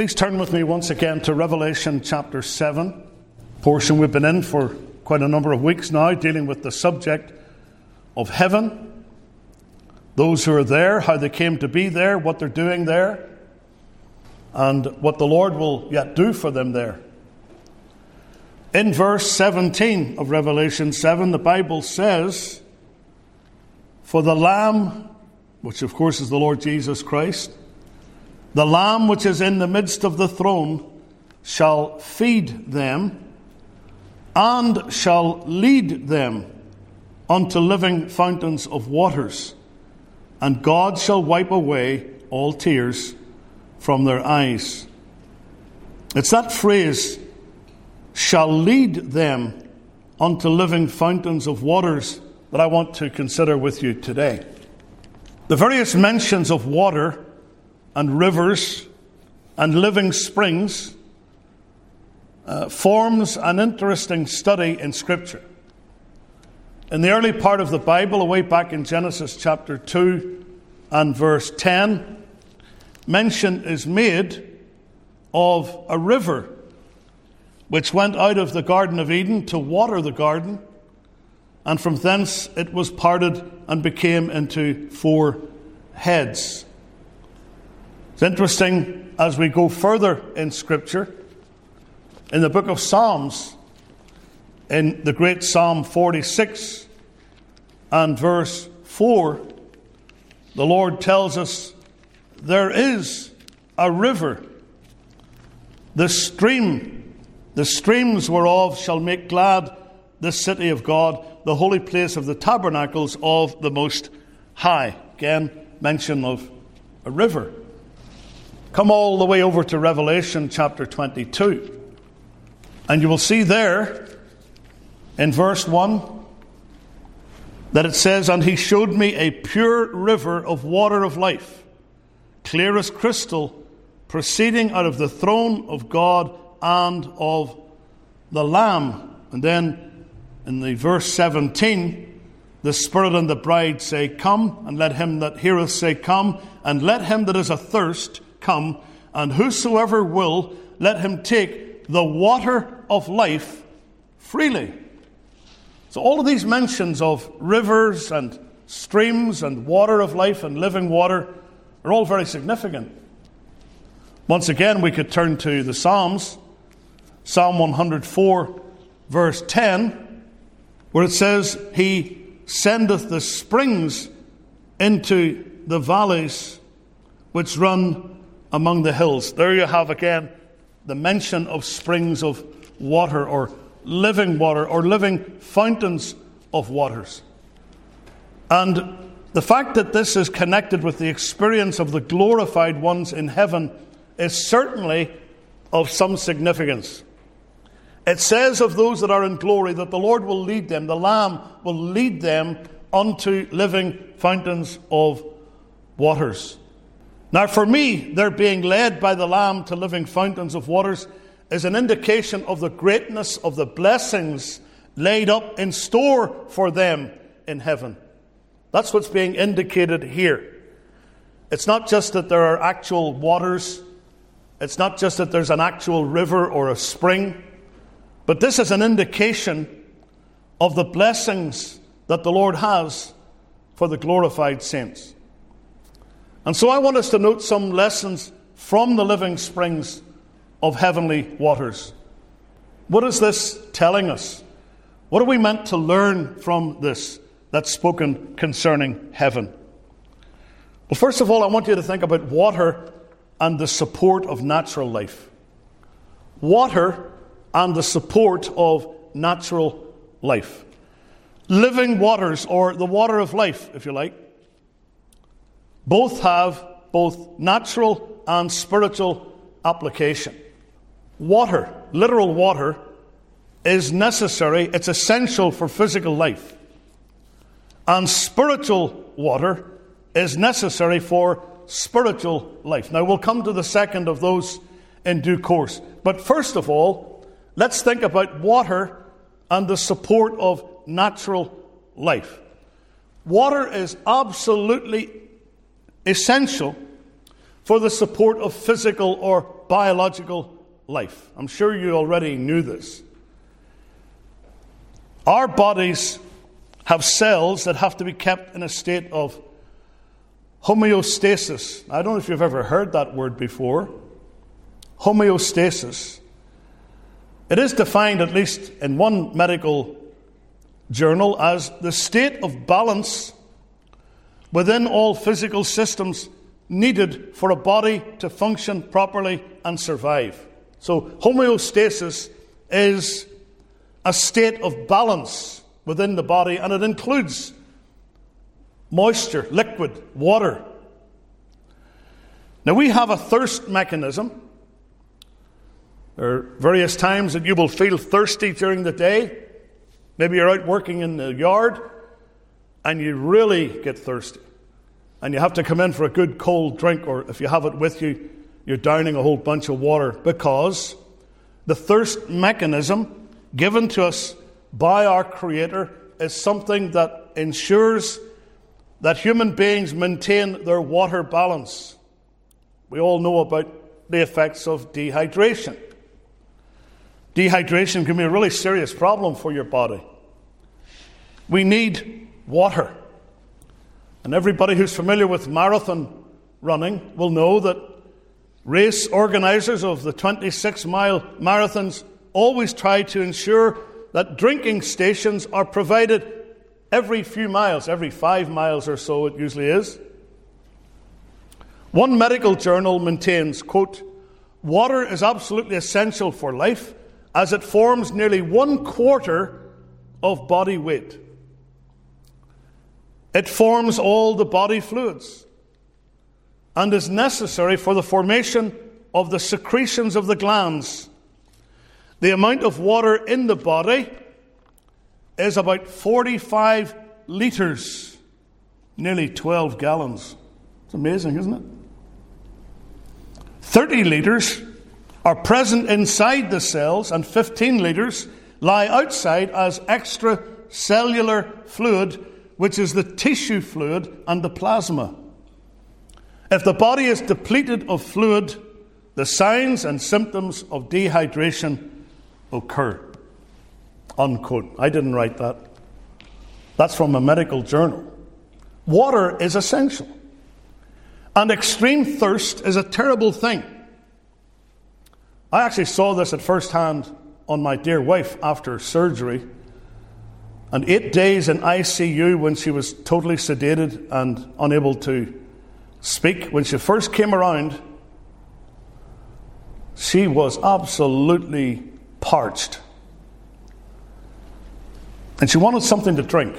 Please turn with me once again to Revelation chapter 7, portion we've been in for quite a number of weeks now, dealing with the subject of heaven. Those who are there, how they came to be there, what they're doing there, and what the Lord will yet do for them there. In verse 17 of Revelation 7, the Bible says, For the Lamb, which of course is the Lord Jesus Christ, the Lamb which is in the midst of the throne shall feed them and shall lead them unto living fountains of waters, and God shall wipe away all tears from their eyes. It's that phrase, shall lead them unto living fountains of waters, that I want to consider with you today. The various mentions of water and rivers and living springs uh, forms an interesting study in Scripture. In the early part of the Bible, away back in Genesis chapter 2 and verse 10, mention is made of a river which went out of the Garden of Eden to water the garden, and from thence it was parted and became into four heads. It's interesting as we go further in Scripture, in the book of Psalms, in the great Psalm 46 and verse 4, the Lord tells us there is a river, the stream, the streams whereof shall make glad the city of God, the holy place of the tabernacles of the Most High. Again, mention of a river. Come all the way over to Revelation chapter 22. And you will see there in verse 1 that it says, And he showed me a pure river of water of life, clear as crystal, proceeding out of the throne of God and of the Lamb. And then in the verse 17, the Spirit and the bride say, Come, and let him that heareth say, Come, and let him that is athirst come, and whosoever will, let him take the water of life freely. So, all of these mentions of rivers and streams and water of life and living water are all very significant. Once again, we could turn to the Psalms, Psalm 104, verse 10, where it says, He sendeth the springs into the valleys which run among the hills. There you have again the mention of springs of water or living water or living fountains of waters. And the fact that this is connected with the experience of the glorified ones in heaven is certainly of some significance. It says of those that are in glory that the Lord will lead them, the Lamb will lead them unto living fountains of waters. Now, for me, their being led by the Lamb to living fountains of waters is an indication of the greatness of the blessings laid up in store for them in heaven. That's what's being indicated here. It's not just that there are actual waters, it's not just that there's an actual river or a spring, but this is an indication of the blessings that the Lord has for the glorified saints. And so I want us to note some lessons from the living springs of heavenly waters. What is this telling us? What are we meant to learn from this that's spoken concerning heaven? Well, first of all, I want you to think about water and the support of natural life. Water and the support of natural life. Living waters, or the water of life, if you like, both have both natural and spiritual application. Water, literal water, is necessary, it's essential for physical life. And spiritual water is necessary for spiritual life. Now, we'll come to the second of those in due course. But first of all, let's think about water and the support of natural life. Water is absolutely essential for the support of physical or biological life. I'm sure you already knew this. Our bodies have cells that have to be kept in a state of homeostasis. I don't know if you've ever heard that word before. Homeostasis. It is defined, at least in one medical journal, as the state of balance within all physical systems needed for a body to function properly and survive. So, homeostasis is a state of balance within the body, and it includes moisture, liquid, water. Now, we have a thirst mechanism. There are various times that you will feel thirsty during the day. Maybe you're out working in the yard and you really get thirsty. And you have to come in for a good cold drink, or if you have it with you, you're downing a whole bunch of water because the thirst mechanism given to us by our Creator is something that ensures that human beings maintain their water balance. We all know about the effects of dehydration. Dehydration can be a really serious problem for your body. We need water. And everybody who's familiar with marathon running will know that race organizers of the 26 mile marathons always try to ensure that drinking stations are provided every few miles, every five miles or so, it usually is. One medical journal maintains, quote, water is absolutely essential for life as it forms nearly one quarter of body weight. It forms all the body fluids and is necessary for the formation of the secretions of the glands. The amount of water in the body is about 45 litres, nearly 12 gallons. It's amazing, isn't it? 30 litres are present inside the cells, and 15 litres lie outside as extracellular fluid which is the tissue fluid and the plasma. If the body is depleted of fluid, the signs and symptoms of dehydration occur. Unquote. I didn't write that. That's from a medical journal. Water is essential. And extreme thirst is a terrible thing. I actually saw this at first hand on my dear wife after surgery and eight days in ICU when she was totally sedated and unable to speak. When she first came around, she was absolutely parched. And she wanted something to drink.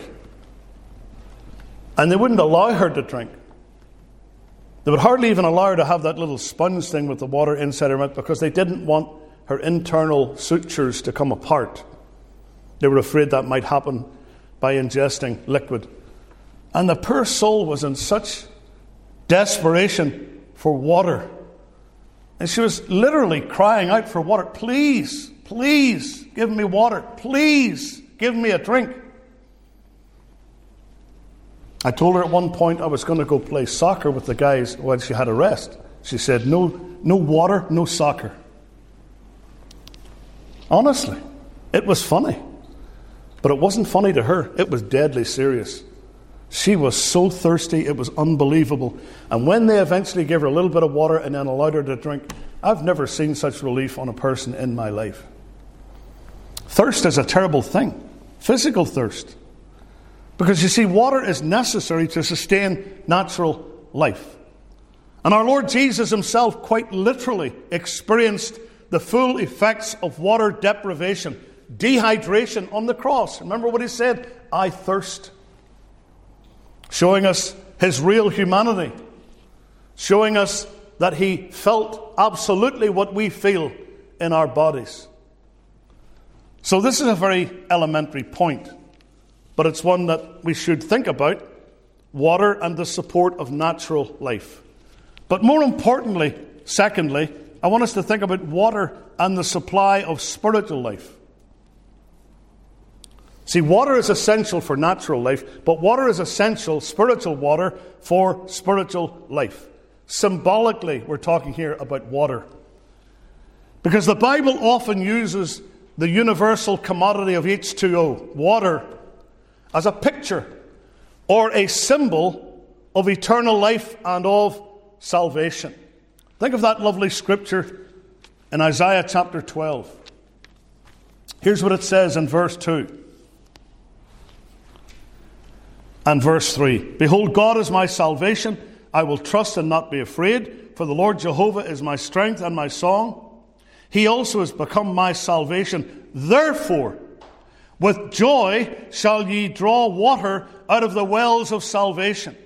And they wouldn't allow her to drink. They would hardly even allow her to have that little sponge thing with the water inside her mouth because they didn't want her internal sutures to come apart. They were afraid that might happen by ingesting liquid. And the poor soul was in such desperation for water. And she was literally crying out for water. Please, please give me water. Please give me a drink. I told her at one point I was going to go play soccer with the guys when she had a rest. She said, No, no water, no soccer. Honestly, it was funny. But it wasn't funny to her, it was deadly serious. She was so thirsty, it was unbelievable. And when they eventually gave her a little bit of water and then allowed her to drink, I've never seen such relief on a person in my life. Thirst is a terrible thing, physical thirst. Because you see, water is necessary to sustain natural life. And our Lord Jesus himself quite literally experienced the full effects of water deprivation dehydration on the cross. Remember what he said? I thirst. Showing us his real humanity, showing us that he felt absolutely what we feel in our bodies. So, this is a very elementary point, but it's one that we should think about water and the support of natural life. But more importantly, secondly, I want us to think about water and the supply of spiritual life. See, water is essential for natural life, but water is essential, spiritual water, for spiritual life. Symbolically, we're talking here about water. Because the Bible often uses the universal commodity of H2O, water, as a picture or a symbol of eternal life and of salvation. Think of that lovely scripture in Isaiah chapter 12. Here's what it says in verse 2 and verse 3 Behold, God is my salvation. I will trust and not be afraid, for the Lord Jehovah is my strength and my song. He also has become my salvation. Therefore, with joy shall ye draw water out of the wells of salvation.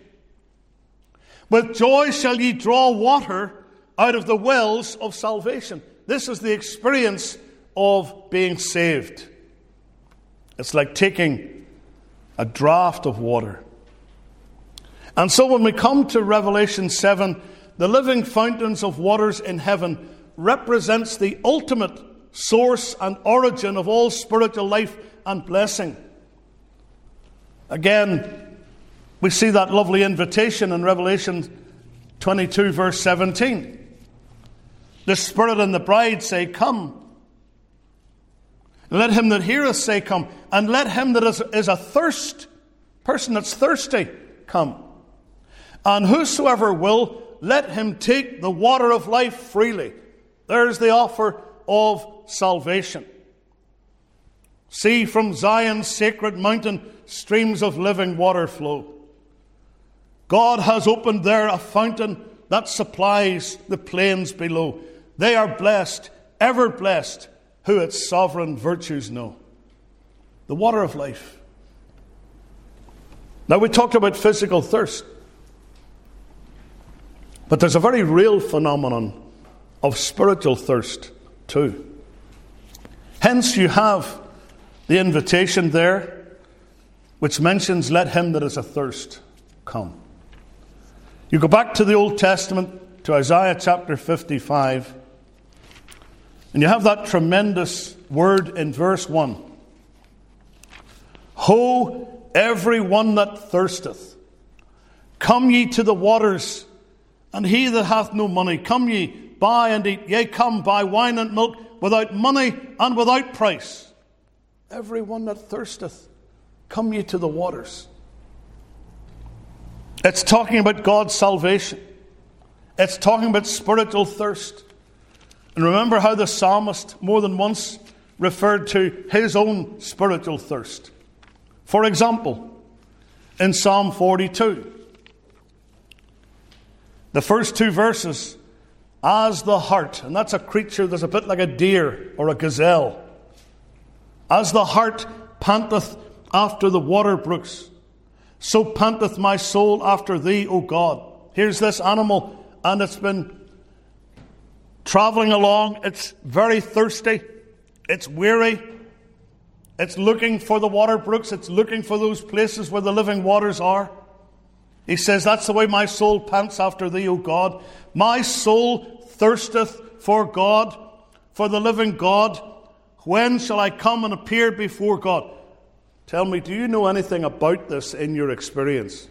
With joy shall ye draw water out of the wells of salvation. This is the experience of being saved. It's like taking a draught of water. And so when we come to Revelation 7, the living fountains of waters in heaven represents the ultimate source and origin of all spiritual life and blessing. Again, we see that lovely invitation in Revelation 22, verse 17. The Spirit and the bride say, Come. Let him that heareth say, Come. And let him that is, is athirst, person that's thirsty, come. And whosoever will, let him take the water of life freely. There's the offer of salvation. See from Zion's sacred mountain streams of living water flow. God has opened there a fountain that supplies the plains below. They are blessed, ever blessed, who its sovereign virtues know. The water of life. Now, we talked about physical thirst, but there's a very real phenomenon of spiritual thirst, too. Hence, you have the invitation there, which mentions, Let him that is athirst come. You go back to the Old Testament, to Isaiah chapter 55, and you have that tremendous word in verse 1 Ho, every one that thirsteth, come ye to the waters, and he that hath no money, come ye, buy and eat. Yea, come, buy wine and milk without money and without price. Every one that thirsteth, come ye to the waters. It's talking about God's salvation. It's talking about spiritual thirst. And remember how the psalmist more than once referred to his own spiritual thirst. For example, in Psalm 42, the first two verses, as the hart, and that's a creature that's a bit like a deer or a gazelle, as the hart panteth after the water brooks, so panteth my soul after thee, O God. Here's this animal, and it's been traveling along. It's very thirsty. It's weary. It's looking for the water brooks. It's looking for those places where the living waters are. He says, That's the way my soul pants after thee, O God. My soul thirsteth for God, for the living God. When shall I come and appear before God? Tell me, do you know anything about this in your experience?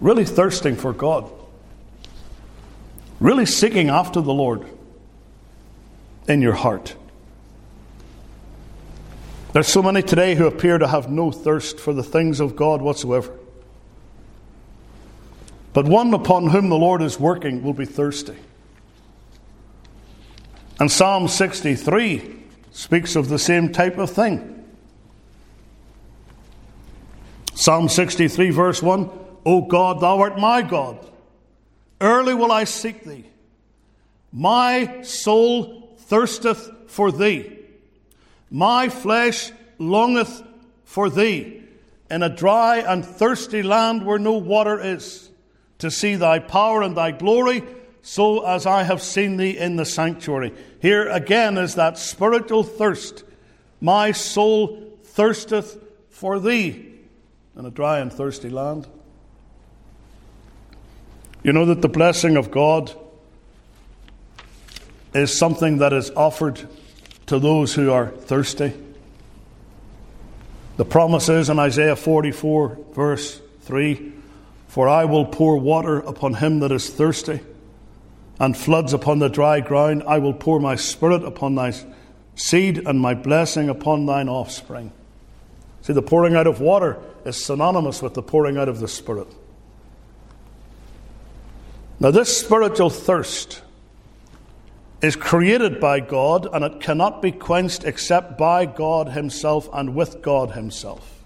Really thirsting for God. Really seeking after the Lord in your heart. There's so many today who appear to have no thirst for the things of God whatsoever. But one upon whom the Lord is working will be thirsty. And Psalm 63 speaks of the same type of thing. Psalm 63, verse 1 O God, thou art my God. Early will I seek thee. My soul thirsteth for thee. My flesh longeth for thee in a dry and thirsty land where no water is, to see thy power and thy glory so as I have seen thee in the sanctuary. Here again is that spiritual thirst. My soul thirsteth for thee in a dry and thirsty land. You know that the blessing of God is something that is offered to those who are thirsty. The promise is in Isaiah 44, verse 3 For I will pour water upon him that is thirsty and floods upon the dry ground. I will pour my spirit upon thy seed and my blessing upon thine offspring. See, the pouring out of water is synonymous with the pouring out of the Spirit. Now, this spiritual thirst is created by God and it cannot be quenched except by God Himself and with God Himself.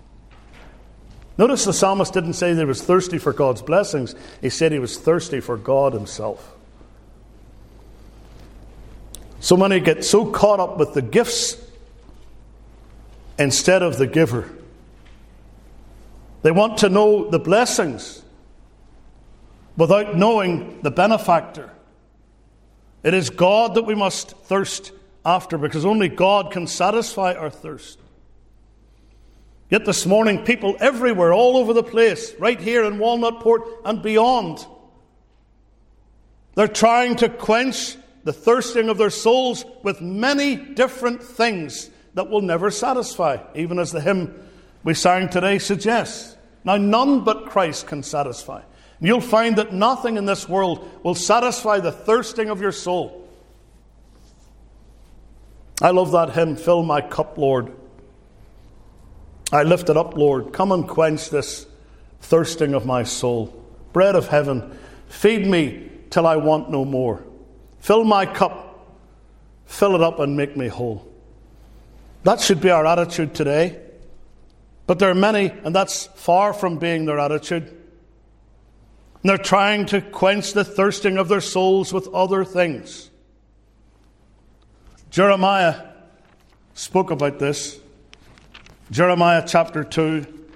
Notice the psalmist didn't say he was thirsty for God's blessings, he said he was thirsty for God Himself. So many get so caught up with the gifts instead of the giver. They want to know the blessings without knowing the benefactor. It is God that we must thirst after because only God can satisfy our thirst. Yet this morning, people everywhere, all over the place, right here in Walnutport and beyond, they're trying to quench the thirsting of their souls with many different things that will never satisfy, even as the hymn we sang today suggests. Now, none but Christ can satisfy. You'll find that nothing in this world will satisfy the thirsting of your soul. I love that hymn, Fill My Cup, Lord. I lift it up, Lord. Come and quench this thirsting of my soul. Bread of heaven, feed me till I want no more. Fill my cup, fill it up, and make me whole. That should be our attitude today. But there are many, and that's far from being their attitude. And they're trying to quench the thirsting of their souls with other things. Jeremiah spoke about this. Jeremiah chapter 2,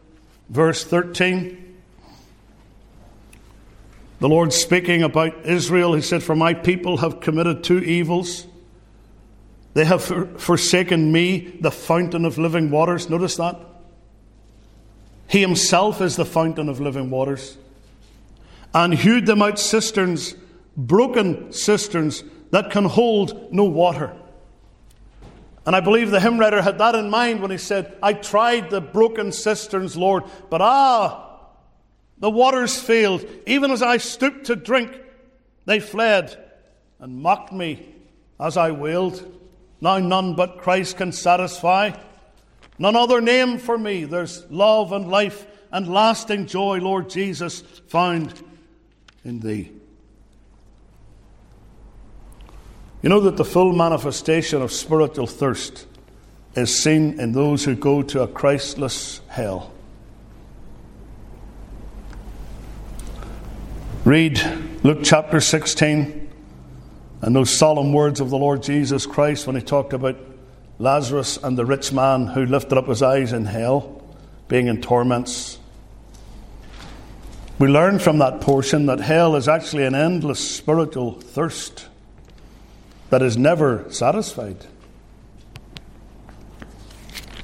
verse 13. The Lord speaking about Israel, he said, For my people have committed two evils. They have forsaken me, the fountain of living waters. Notice that. He himself is the fountain of living waters. And hewed them out cisterns, broken cisterns that can hold no water. And I believe the hymn writer had that in mind when he said, I tried the broken cisterns, Lord, but ah, the waters failed. Even as I stooped to drink, they fled and mocked me as I wailed. Now none but Christ can satisfy. None other name for me. There's love and life and lasting joy, Lord Jesus, found in Thee. You know that the full manifestation of spiritual thirst is seen in those who go to a Christless hell. Read Luke chapter 16 and those solemn words of the Lord Jesus Christ when he talked about Lazarus and the rich man who lifted up his eyes in hell, being in torments. We learn from that portion that hell is actually an endless spiritual thirst that is never satisfied.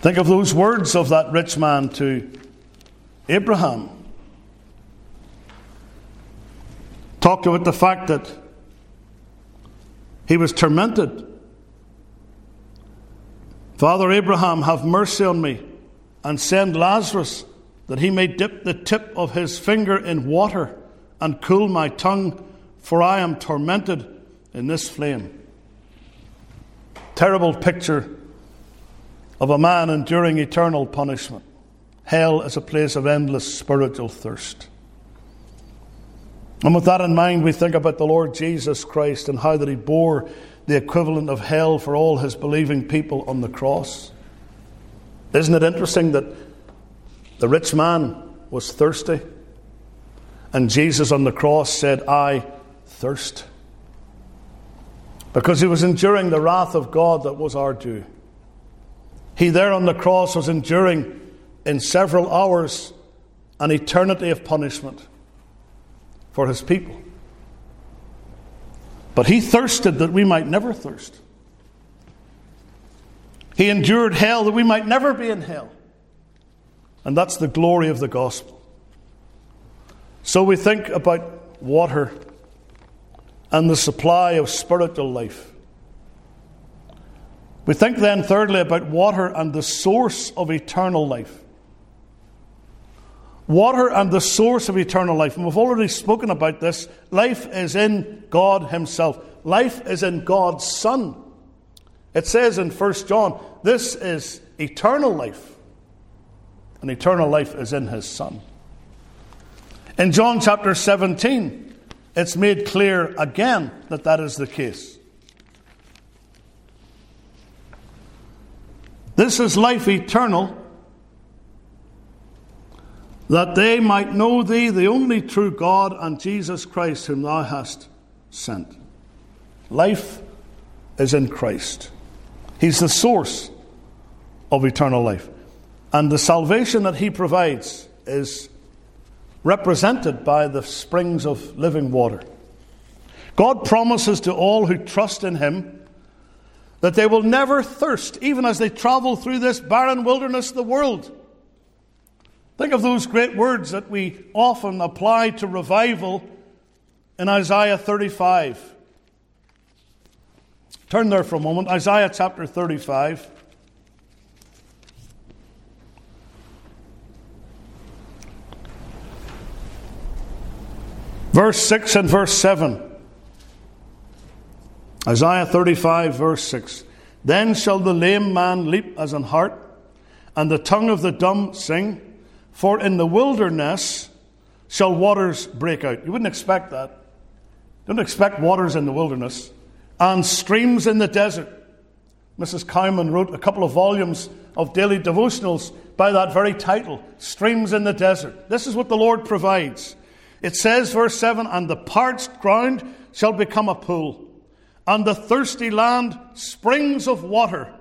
Think of those words of that rich man to Abraham talked about the fact that he was tormented. Father Abraham, have mercy on me and send Lazarus that he may dip the tip of his finger in water and cool my tongue, for I am tormented in this flame. Terrible picture of a man enduring eternal punishment. Hell is a place of endless spiritual thirst. And with that in mind, we think about the Lord Jesus Christ and how that he bore the equivalent of hell for all his believing people on the cross. Isn't it interesting that the rich man was thirsty and Jesus on the cross said, I thirst? Because he was enduring the wrath of God that was our due. He there on the cross was enduring in several hours an eternity of punishment for his people. But he thirsted that we might never thirst. He endured hell that we might never be in hell. And that's the glory of the gospel. So we think about water and the supply of spiritual life. We think then, thirdly, about water and the source of eternal life. water and the source of eternal life. And we've already spoken about this. Life is in God Himself, life is in God's Son. It says in 1 John, this is eternal life. And eternal life is in His Son. In John chapter 17, it's made clear again that that is the case. This is life eternal, that they might know thee, the only true God, and Jesus Christ, whom thou hast sent. Life is in Christ. He's the source of eternal life. And the salvation that He provides is represented by the springs of living water. God promises to all who trust in Him that they will never thirst, even as they travel through this barren wilderness of the world. Think of those great words that we often apply to revival in Isaiah 35. Turn there for a moment, Isaiah chapter 35. Verse 6 and verse 7. Isaiah 35, verse 6. Then shall the lame man leap as an hart, and the tongue of the dumb sing, for in the wilderness shall waters break out. You wouldn't expect that. Don't expect waters in the wilderness. And streams in the desert. Mrs. Cowman wrote a couple of volumes of daily devotionals by that very title Streams in the Desert. This is what the Lord provides. It says, verse 7 And the parched ground shall become a pool, and the thirsty land springs of water.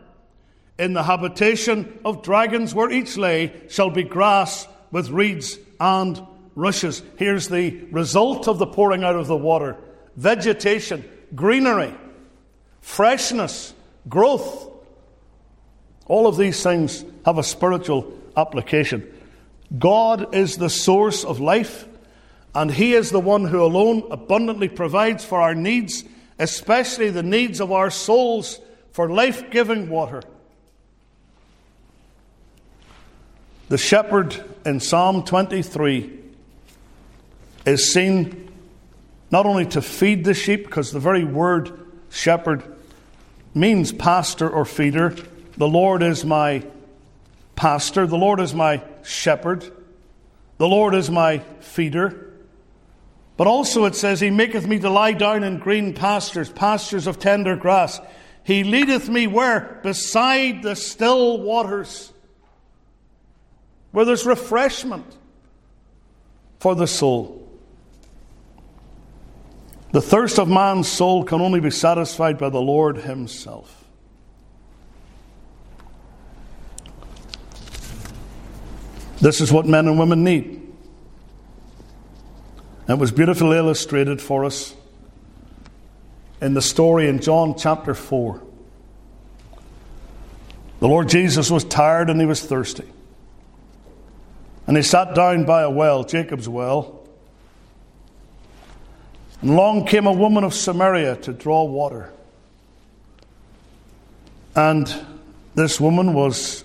In the habitation of dragons where each lay shall be grass with reeds and rushes. Here's the result of the pouring out of the water vegetation, greenery, freshness, growth. All of these things have a spiritual application. God is the source of life. And He is the one who alone abundantly provides for our needs, especially the needs of our souls for life giving water. The shepherd in Psalm 23 is seen not only to feed the sheep, because the very word shepherd means pastor or feeder. The Lord is my pastor, the Lord is my shepherd, the Lord is my feeder. But also it says, He maketh me to lie down in green pastures, pastures of tender grass. He leadeth me where? Beside the still waters, where there's refreshment for the soul. The thirst of man's soul can only be satisfied by the Lord Himself. This is what men and women need. It was beautifully illustrated for us in the story in John chapter 4. The Lord Jesus was tired and he was thirsty. And he sat down by a well, Jacob's well. And along came a woman of Samaria to draw water. And this woman was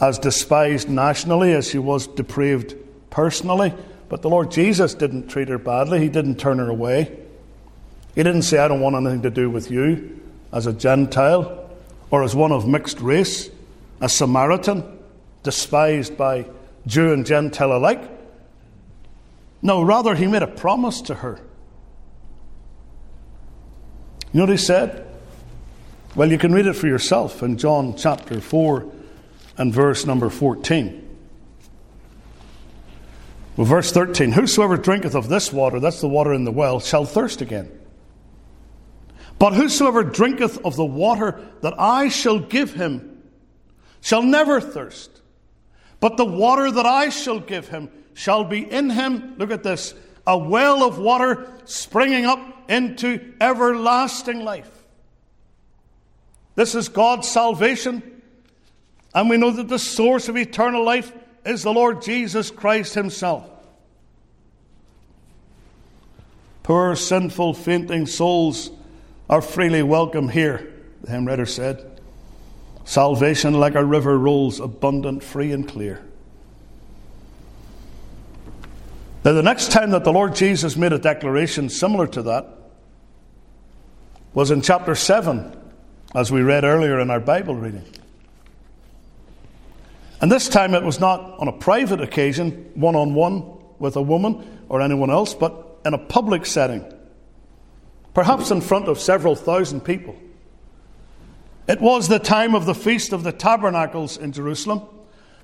as despised nationally as she was depraved personally. But the Lord Jesus didn't treat her badly, He didn't turn her away. He didn't say, I don't want anything to do with you as a Gentile or as one of mixed race, a Samaritan, despised by Jew and Gentile alike. No, rather, he made a promise to her. You know what he said? Well, you can read it for yourself in John chapter 4 and verse number 14. Well, verse 13 Whosoever drinketh of this water, that's the water in the well, shall thirst again. But whosoever drinketh of the water that I shall give him shall never thirst. But the water that I shall give him shall be in him, look at this, a well of water springing up into everlasting life. This is God's salvation. And we know that the source of eternal life is the Lord Jesus Christ Himself. Poor, sinful, fainting souls are freely welcome here, the hymn writer said. Salvation like a river rolls, abundant, free, and clear. Now, the next time that the Lord Jesus made a declaration similar to that was in chapter 7, as we read earlier in our Bible reading. And this time it was not on a private occasion, one on one with a woman or anyone else, but in a public setting, perhaps in front of several thousand people. It was the time of the Feast of the Tabernacles in Jerusalem.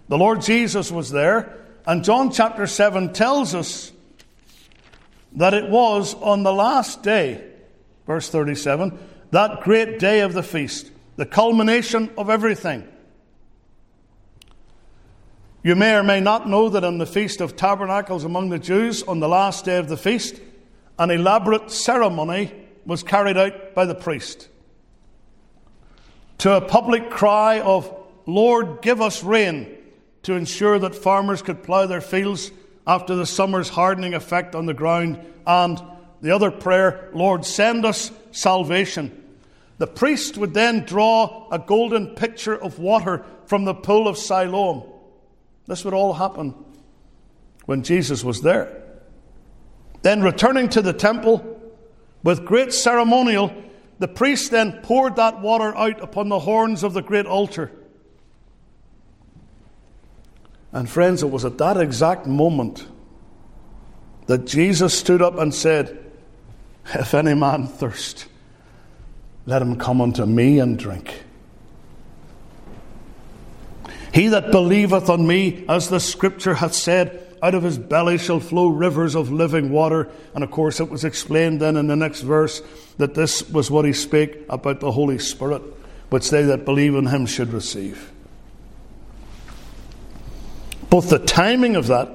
The Lord Jesus was there, and John chapter 7 tells us that it was on the last day, verse 37, that great day of the feast, the culmination of everything. You may or may not know that on the Feast of Tabernacles among the Jews, on the last day of the feast, an elaborate ceremony was carried out by the priest. To a public cry of, Lord, give us rain, to ensure that farmers could plough their fields after the summer's hardening effect on the ground, and the other prayer, Lord, send us salvation. The priest would then draw a golden pitcher of water from the pool of Siloam this would all happen when Jesus was there. Then, returning to the temple with great ceremonial, the priest then poured that water out upon the horns of the great altar. And, friends, it was at that exact moment that Jesus stood up and said, If any man thirst, let him come unto me and drink. He that believeth on me, as the scripture hath said, out of his belly shall flow rivers of living water. And of course, it was explained then in the next verse that this was what he spake about the Holy Spirit, which they that believe in him should receive. Both the timing of that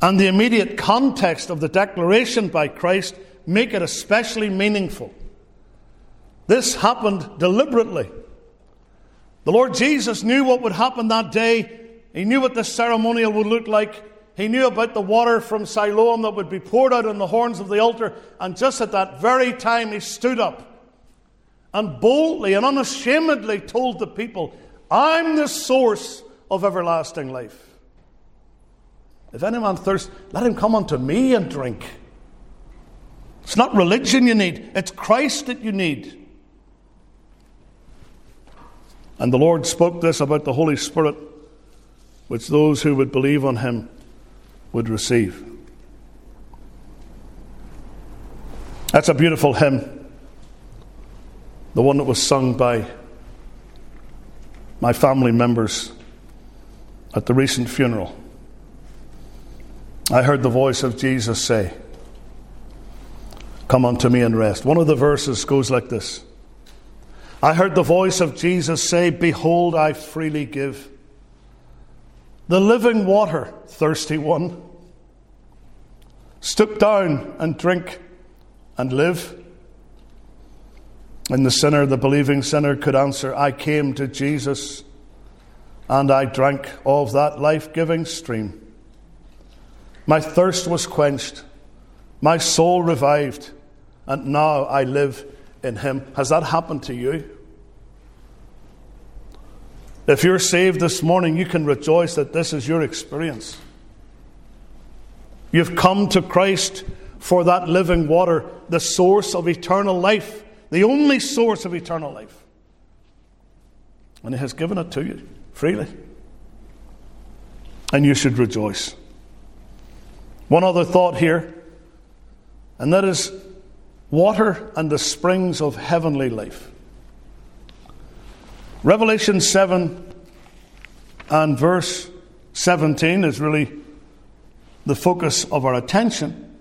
and the immediate context of the declaration by Christ make it especially meaningful. This happened deliberately. The Lord Jesus knew what would happen that day. He knew what the ceremonial would look like. He knew about the water from Siloam that would be poured out on the horns of the altar. And just at that very time, he stood up and boldly and unashamedly told the people, I'm the source of everlasting life. If anyone thirsts, let him come unto me and drink. It's not religion you need, it's Christ that you need. And the Lord spoke this about the Holy Spirit, which those who would believe on him would receive. That's a beautiful hymn, the one that was sung by my family members at the recent funeral. I heard the voice of Jesus say, Come unto me and rest. One of the verses goes like this I heard the voice of Jesus say, Behold, I freely give. The living water, thirsty one. Stoop down and drink and live. And the sinner, the believing sinner, could answer, I came to Jesus and I drank of that life giving stream. My thirst was quenched, my soul revived, and now I live in Him. Has that happened to you? If you're saved this morning, you can rejoice that this is your experience. You've come to Christ for that living water, the source of eternal life, the only source of eternal life. And He has given it to you freely. And you should rejoice. One other thought here, and that is water and the springs of heavenly life. Revelation 7 and verse 17 is really the focus of our attention.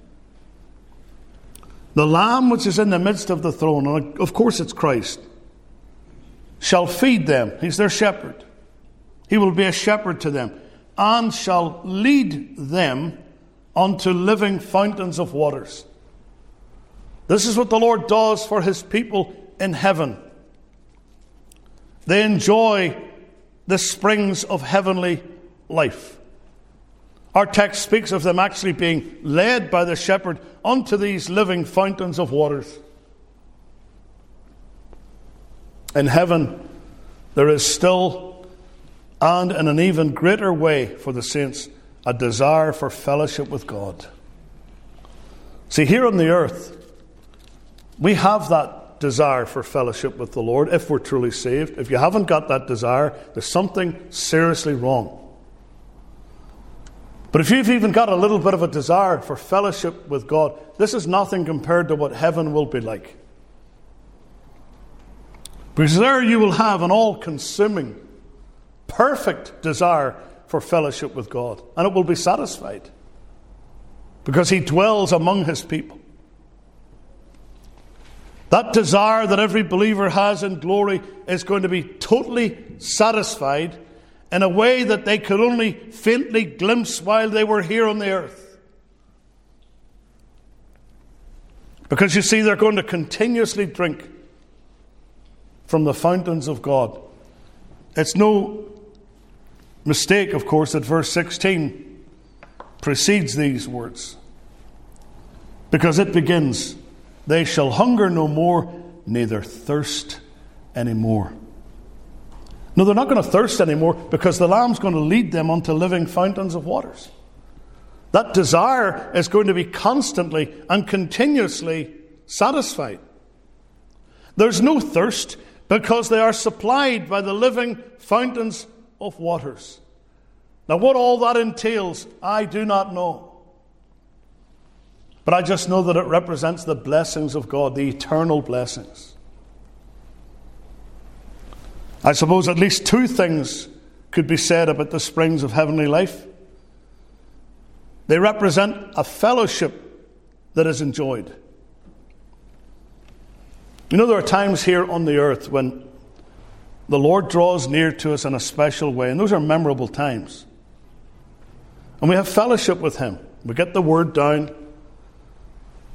The Lamb which is in the midst of the throne, and of course it's Christ, shall feed them. He's their shepherd. He will be a shepherd to them, and shall lead them unto living fountains of waters. This is what the Lord does for his people in heaven. They enjoy the springs of heavenly life. Our text speaks of them actually being led by the shepherd unto these living fountains of waters. In heaven, there is still, and in an even greater way for the saints, a desire for fellowship with God. See, here on the earth, we have that desire for fellowship with the Lord if we're truly saved. If you haven't got that desire, there's something seriously wrong. But if you've even got a little bit of a desire for fellowship with God, this is nothing compared to what heaven will be like. Because there you will have an all consuming, perfect desire for fellowship with God, and it will be satisfied because He dwells among His people. That desire that every believer has in glory is going to be totally satisfied in a way that they could only faintly glimpse while they were here on the earth. Because you see, they're going to continuously drink from the fountains of God. It's no mistake, of course, that verse 16 precedes these words. Because it begins, They shall hunger no more, neither thirst any more. No, they're not going to thirst anymore because the Lamb's going to lead them unto living fountains of waters. That desire is going to be constantly and continuously satisfied. There's no thirst because they are supplied by the living fountains of waters. Now, what all that entails, I do not know. But I just know that it represents the blessings of God, the eternal blessings. I suppose at least two things could be said about the springs of heavenly life. They represent a fellowship that is enjoyed. You know, there are times here on the earth when the Lord draws near to us in a special way, and those are memorable times. And we have fellowship with Him. We get the Word down,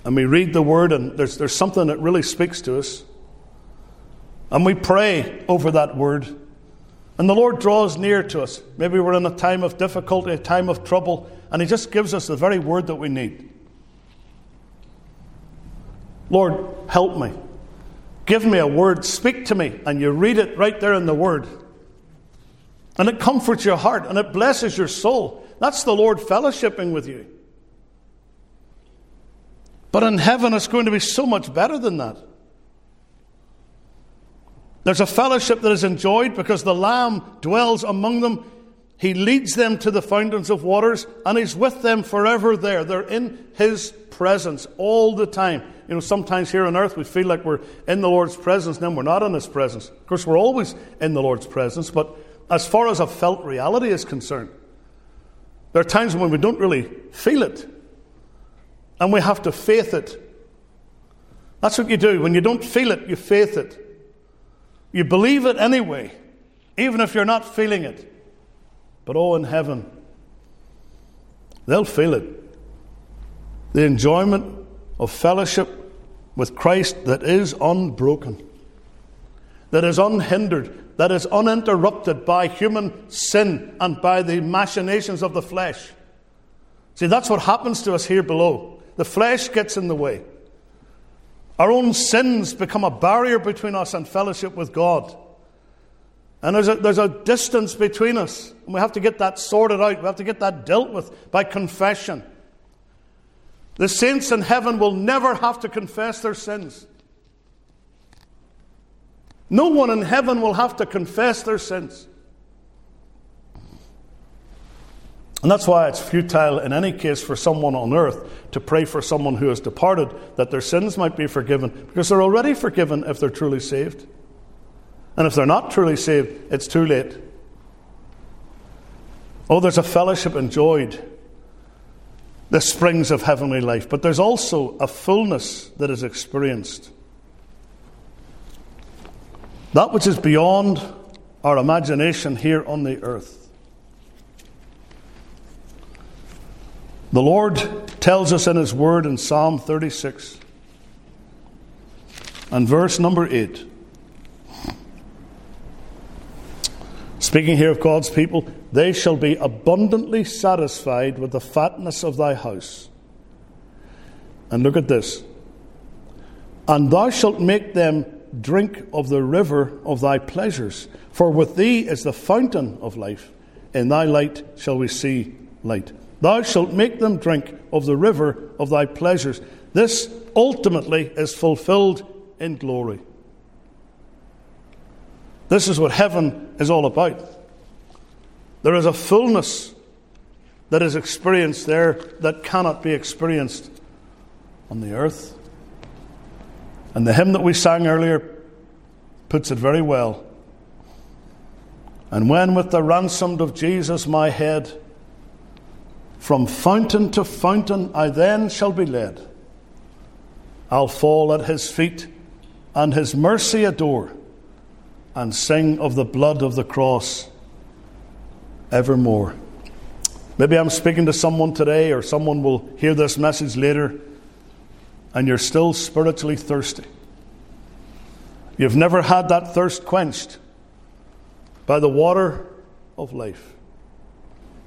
and we read the Word, and there's, there's something that really speaks to us. And we pray over that word. And the Lord draws near to us. Maybe we're in a time of difficulty, a time of trouble, and He just gives us the very word that we need. Lord, help me. Give me a word. Speak to me. And you read it right there in the word. And it comforts your heart and it blesses your soul. That's the Lord fellowshipping with you. But in heaven, it's going to be so much better than that. There's a fellowship that is enjoyed because the Lamb dwells among them. He leads them to the fountains of waters and He's with them forever there. They're in His presence all the time. You know, sometimes here on earth we feel like we're in the Lord's presence, and then we're not in His presence. Of course, we're always in the Lord's presence, but as far as a felt reality is concerned, there are times when we don't really feel it, and we have to faith it. That's what you do. When you don't feel it, you faith it. You believe it anyway, even if you're not feeling it. But oh, in heaven, they'll feel it. The enjoyment of fellowship with Christ that is unbroken, that is unhindered, that is uninterrupted by human sin and by the machinations of the flesh. See, that's what happens to us here below. The flesh gets in the way. Our own sins become a barrier between us and fellowship with God. And there's a, there's a distance between us. And we have to get that sorted out. We have to get that dealt with by confession. The saints in heaven will never have to confess their sins. No one in heaven will have to confess their sins. And that's why it's futile in any case for someone on earth to pray for someone who has departed that their sins might be forgiven, because they're already forgiven if they're truly saved. And if they're not truly saved, it's too late. Oh, there's a fellowship enjoyed, the springs of heavenly life, but there's also a fullness that is experienced. That which is beyond our imagination here on the earth. The Lord tells us in His Word in Psalm 36 and verse number 8. Speaking here of God's people, they shall be abundantly satisfied with the fatness of thy house. And look at this. And thou shalt make them drink of the river of thy pleasures, for with thee is the fountain of life. In thy light shall we see light. Thou shalt make them drink of the river of thy pleasures. This ultimately is fulfilled in glory. This is what heaven is all about. There is a fullness that is experienced there that cannot be experienced on the earth. And the hymn that we sang earlier puts it very well. And when with the ransomed of Jesus my head, from fountain to fountain I then shall be led, I'll fall at his feet and his mercy adore, and sing of the blood of the cross evermore. Maybe I'm speaking to someone today, or someone will hear this message later, and you're still spiritually thirsty. You've never had that thirst quenched by the water of life.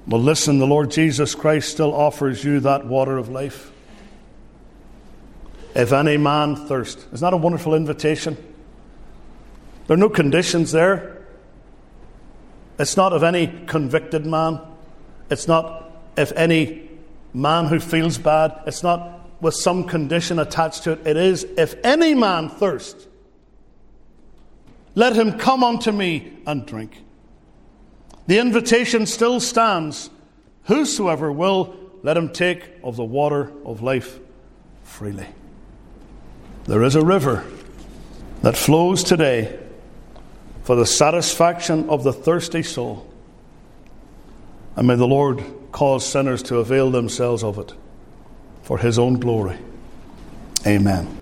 Well, listen, the Lord Jesus Christ still offers you that water of life. If any man thirst. Isn't that a wonderful invitation? There are no conditions there. It's not of any convicted man. It's not if any man who feels bad. It's not with some condition attached to it. It is if any man thirst, let him come unto me and drink. The invitation still stands. Whosoever will, let him take of the water of life freely. There is a river that flows today for the satisfaction of the thirsty soul. And may the Lord cause sinners to avail themselves of it for his own glory. Amen.